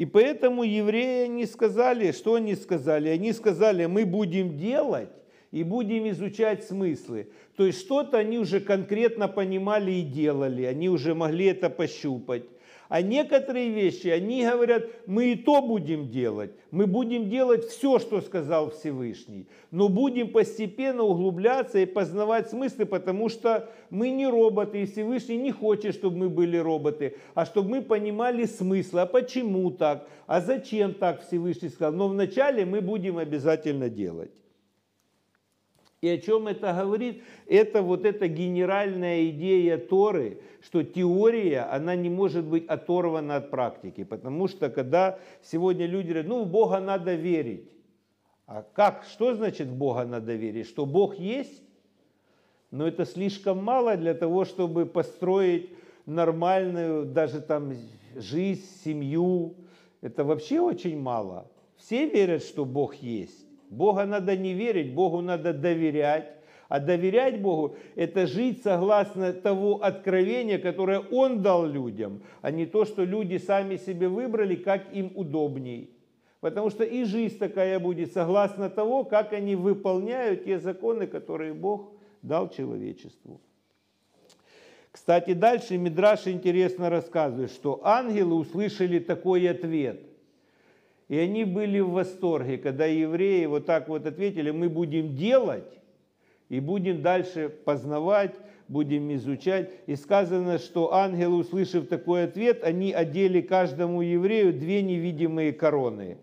И поэтому евреи не сказали, что они сказали? Они сказали, мы будем делать и будем изучать смыслы. То есть что-то они уже конкретно понимали и делали, они уже могли это пощупать. А некоторые вещи, они говорят, мы и то будем делать. Мы будем делать все, что сказал Всевышний. Но будем постепенно углубляться и познавать смыслы, потому что мы не роботы, и Всевышний не хочет, чтобы мы были роботы, а чтобы мы понимали смысл. А почему так? А зачем так Всевышний сказал? Но вначале мы будем обязательно делать. И о чем это говорит? Это вот эта генеральная идея Торы, что теория, она не может быть оторвана от практики. Потому что когда сегодня люди говорят, ну в Бога надо верить. А как? Что значит в Бога надо верить? Что Бог есть? Но это слишком мало для того, чтобы построить нормальную даже там жизнь, семью. Это вообще очень мало. Все верят, что Бог есть. Бога надо не верить, Богу надо доверять. А доверять Богу – это жить согласно того откровения, которое Он дал людям, а не то, что люди сами себе выбрали, как им удобней. Потому что и жизнь такая будет согласно того, как они выполняют те законы, которые Бог дал человечеству. Кстати, дальше Мидраш интересно рассказывает, что ангелы услышали такой ответ – и они были в восторге, когда евреи вот так вот ответили, мы будем делать и будем дальше познавать, будем изучать. И сказано, что ангелы, услышав такой ответ, они одели каждому еврею две невидимые короны.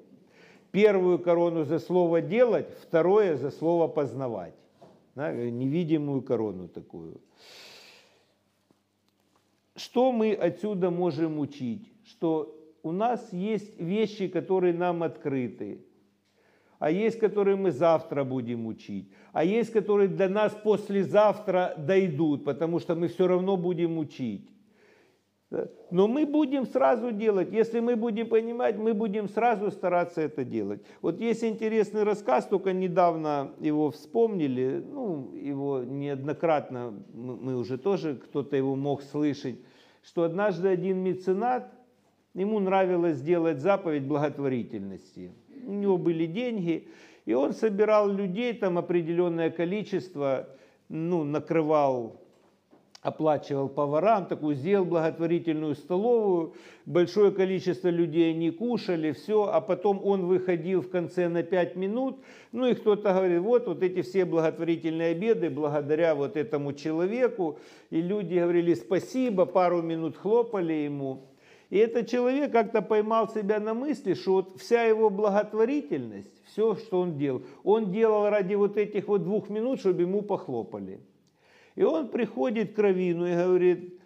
Первую корону за слово делать, второе за слово познавать. Да, невидимую корону такую. Что мы отсюда можем учить? Что у нас есть вещи, которые нам открыты, а есть, которые мы завтра будем учить, а есть, которые до нас послезавтра дойдут, потому что мы все равно будем учить. Но мы будем сразу делать, если мы будем понимать, мы будем сразу стараться это делать. Вот есть интересный рассказ, только недавно его вспомнили, ну, его неоднократно мы уже тоже, кто-то его мог слышать, что однажды один меценат Ему нравилось делать заповедь благотворительности. У него были деньги, и он собирал людей, там определенное количество, ну, накрывал, оплачивал поварам, такую сделал благотворительную столовую, большое количество людей не кушали, все, а потом он выходил в конце на 5 минут, ну и кто-то говорит, вот, вот эти все благотворительные обеды благодаря вот этому человеку, и люди говорили спасибо, пару минут хлопали ему, и этот человек как-то поймал себя на мысли, что вот вся его благотворительность, все, что он делал, он делал ради вот этих вот двух минут, чтобы ему похлопали. И он приходит к Равину и говорит,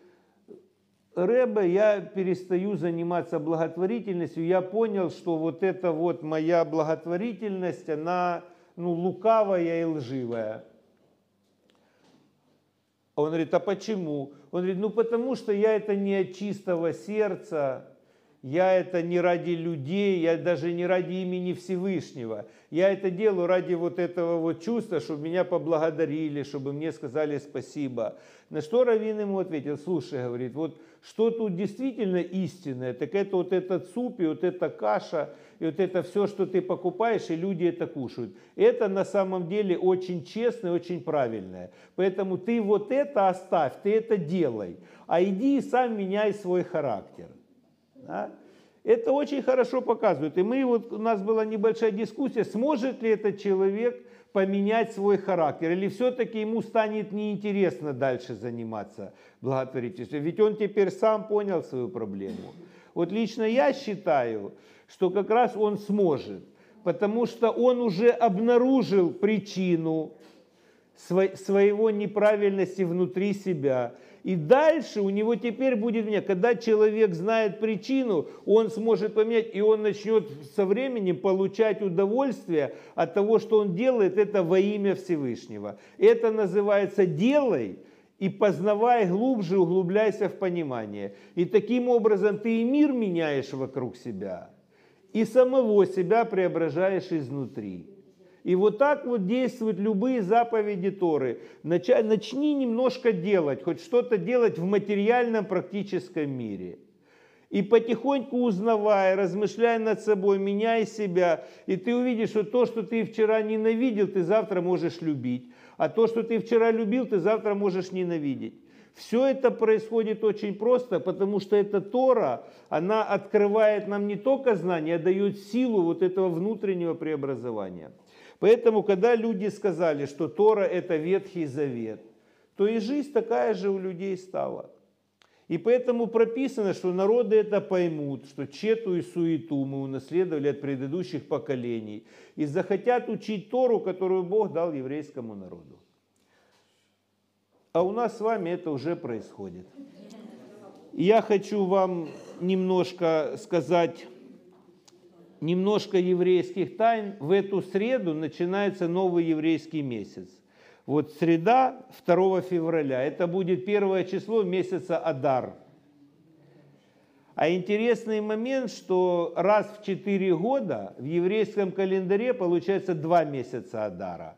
Рэбе, я перестаю заниматься благотворительностью, я понял, что вот эта вот моя благотворительность, она ну, лукавая и лживая. Он говорит, а почему? Он говорит, ну потому что я это не от чистого сердца, я это не ради людей, я даже не ради имени Всевышнего. Я это делаю ради вот этого вот чувства, чтобы меня поблагодарили, чтобы мне сказали спасибо. На что Равин ему ответил, слушай, говорит, вот что тут действительно истинное, так это вот этот суп и вот эта каша, и вот это все, что ты покупаешь, и люди это кушают. Это на самом деле очень честно и очень правильное. Поэтому ты вот это оставь, ты это делай, а иди и сам меняй свой характер. Да? Это очень хорошо показывает. И мы вот, у нас была небольшая дискуссия, сможет ли этот человек поменять свой характер, или все-таки ему станет неинтересно дальше заниматься благотворительностью. Ведь он теперь сам понял свою проблему. Вот лично я считаю, что как раз он сможет, потому что он уже обнаружил причину своего неправильности внутри себя. И дальше у него теперь будет меня, когда человек знает причину, он сможет поменять, и он начнет со временем получать удовольствие от того, что он делает это во имя Всевышнего. Это называется «делай», и познавай глубже, углубляйся в понимание. И таким образом ты и мир меняешь вокруг себя, и самого себя преображаешь изнутри. И вот так вот действуют любые заповеди Торы. Начни немножко делать, хоть что-то делать в материальном практическом мире. И потихоньку узнавая, размышляя над собой, меняй себя, и ты увидишь, что то, что ты вчера ненавидел, ты завтра можешь любить. А то, что ты вчера любил, ты завтра можешь ненавидеть. Все это происходит очень просто, потому что эта Тора, она открывает нам не только знания, а дает силу вот этого внутреннего преобразования. Поэтому, когда люди сказали, что Тора это Ветхий Завет, то и жизнь такая же у людей стала. И поэтому прописано, что народы это поймут, что чету и суету мы унаследовали от предыдущих поколений и захотят учить Тору, которую Бог дал еврейскому народу. А у нас с вами это уже происходит. Я хочу вам немножко сказать, немножко еврейских тайн. В эту среду начинается новый еврейский месяц. Вот среда 2 февраля, это будет первое число месяца Адар. А интересный момент, что раз в 4 года в еврейском календаре получается два месяца Адара.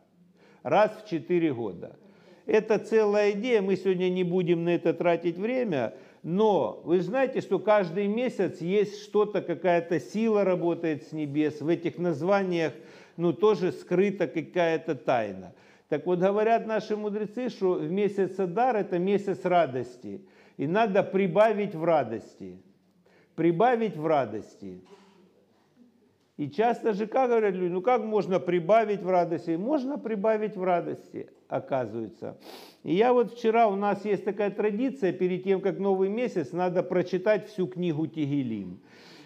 Раз в 4 года. Это целая идея, мы сегодня не будем на это тратить время, но вы знаете, что каждый месяц есть что-то, какая-то сила работает с небес, в этих названиях ну, тоже скрыта какая-то тайна. Так вот, говорят наши мудрецы, что в месяц Адар это месяц радости, и надо прибавить в радости. Прибавить в радости. И часто же, как говорят люди, ну как можно прибавить в радости? Можно прибавить в радости, оказывается. И я вот вчера, у нас есть такая традиция, перед тем, как новый месяц, надо прочитать всю книгу Тигелим.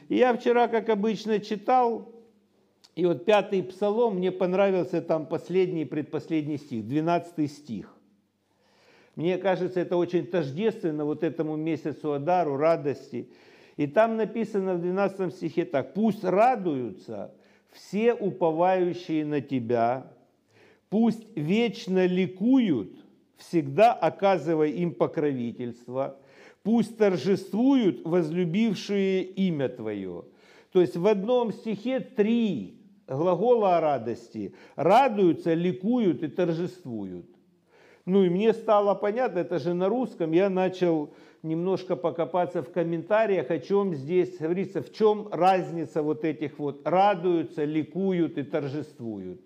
И я вчера, как обычно, читал, и вот пятый псалом, мне понравился там последний предпоследний стих, 12 стих. Мне кажется, это очень тождественно вот этому месяцу Адару, радости. И там написано в 12 стихе так, пусть радуются все уповающие на Тебя, пусть вечно ликуют, всегда оказывая им покровительство, пусть торжествуют возлюбившие имя Твое. То есть в одном стихе три глагола о радости. Радуются, ликуют и торжествуют. Ну и мне стало понятно, это же на русском, я начал немножко покопаться в комментариях, о чем здесь говорится, в чем разница вот этих вот радуются, ликуют и торжествуют.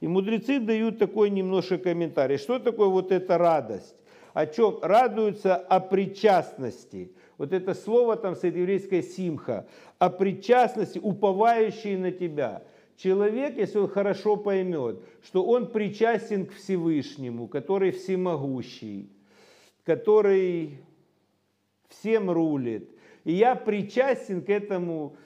И мудрецы дают такой немножко комментарий. Что такое вот эта радость? О чем? Радуются о причастности. Вот это слово там с еврейской симха. О причастности, уповающие на тебя. Человек, если он хорошо поймет, что он причастен к Всевышнему, который всемогущий, который всем рулит. И я причастен к этому.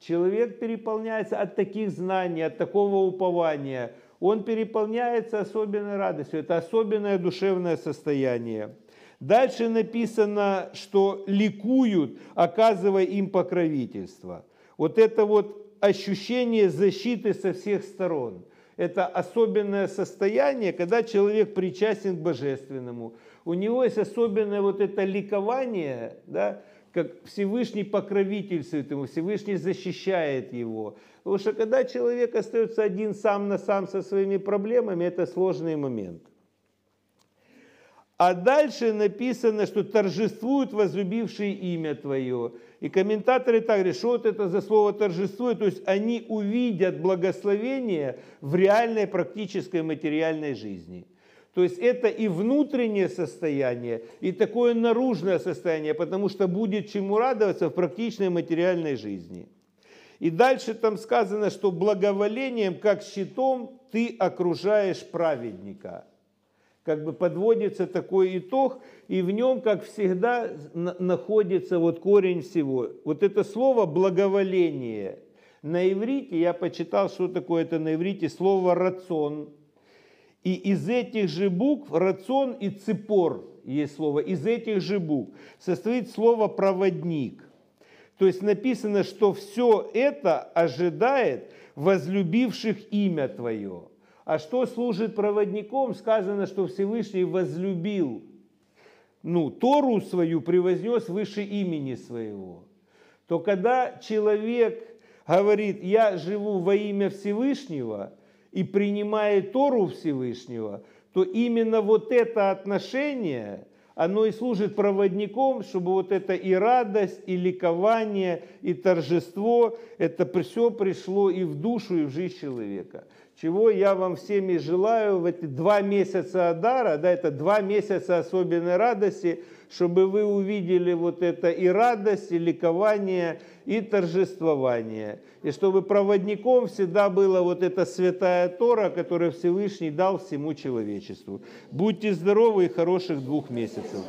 Человек переполняется от таких знаний, от такого упования. Он переполняется особенной радостью. Это особенное душевное состояние. Дальше написано, что ликуют, оказывая им покровительство. Вот это вот ощущение защиты со всех сторон. Это особенное состояние, когда человек причастен к божественному у него есть особенное вот это ликование, да, как Всевышний покровительствует ему, Всевышний защищает его. Потому что когда человек остается один сам на сам со своими проблемами, это сложный момент. А дальше написано, что торжествуют возлюбившие имя Твое. И комментаторы так говорят, что вот это за слово торжествует, то есть они увидят благословение в реальной практической материальной жизни – то есть это и внутреннее состояние, и такое наружное состояние, потому что будет чему радоваться в практичной материальной жизни. И дальше там сказано, что благоволением, как щитом, ты окружаешь праведника. Как бы подводится такой итог, и в нем, как всегда, находится вот корень всего. Вот это слово благоволение. На иврите, я почитал, что такое это на иврите, слово рацион – и из этих же букв рацион и цепор есть слово, из этих же букв состоит слово проводник. То есть написано, что все это ожидает возлюбивших имя Твое. А что служит проводником? Сказано, что Всевышний возлюбил, ну, Тору свою превознес выше имени своего. То когда человек говорит, я живу во имя Всевышнего, и принимает Тору Всевышнего, то именно вот это отношение, оно и служит проводником, чтобы вот это и радость, и ликование, и торжество, это все пришло и в душу, и в жизнь человека. чего я вам всеми желаю в эти два месяца Адара, да, это два месяца особенной радости, чтобы вы увидели вот это и радость, и ликование, и торжествование. И чтобы проводником всегда была вот эта святая Тора, которую Всевышний дал всему человечеству. Будьте здоровы и хороших двух месяцев.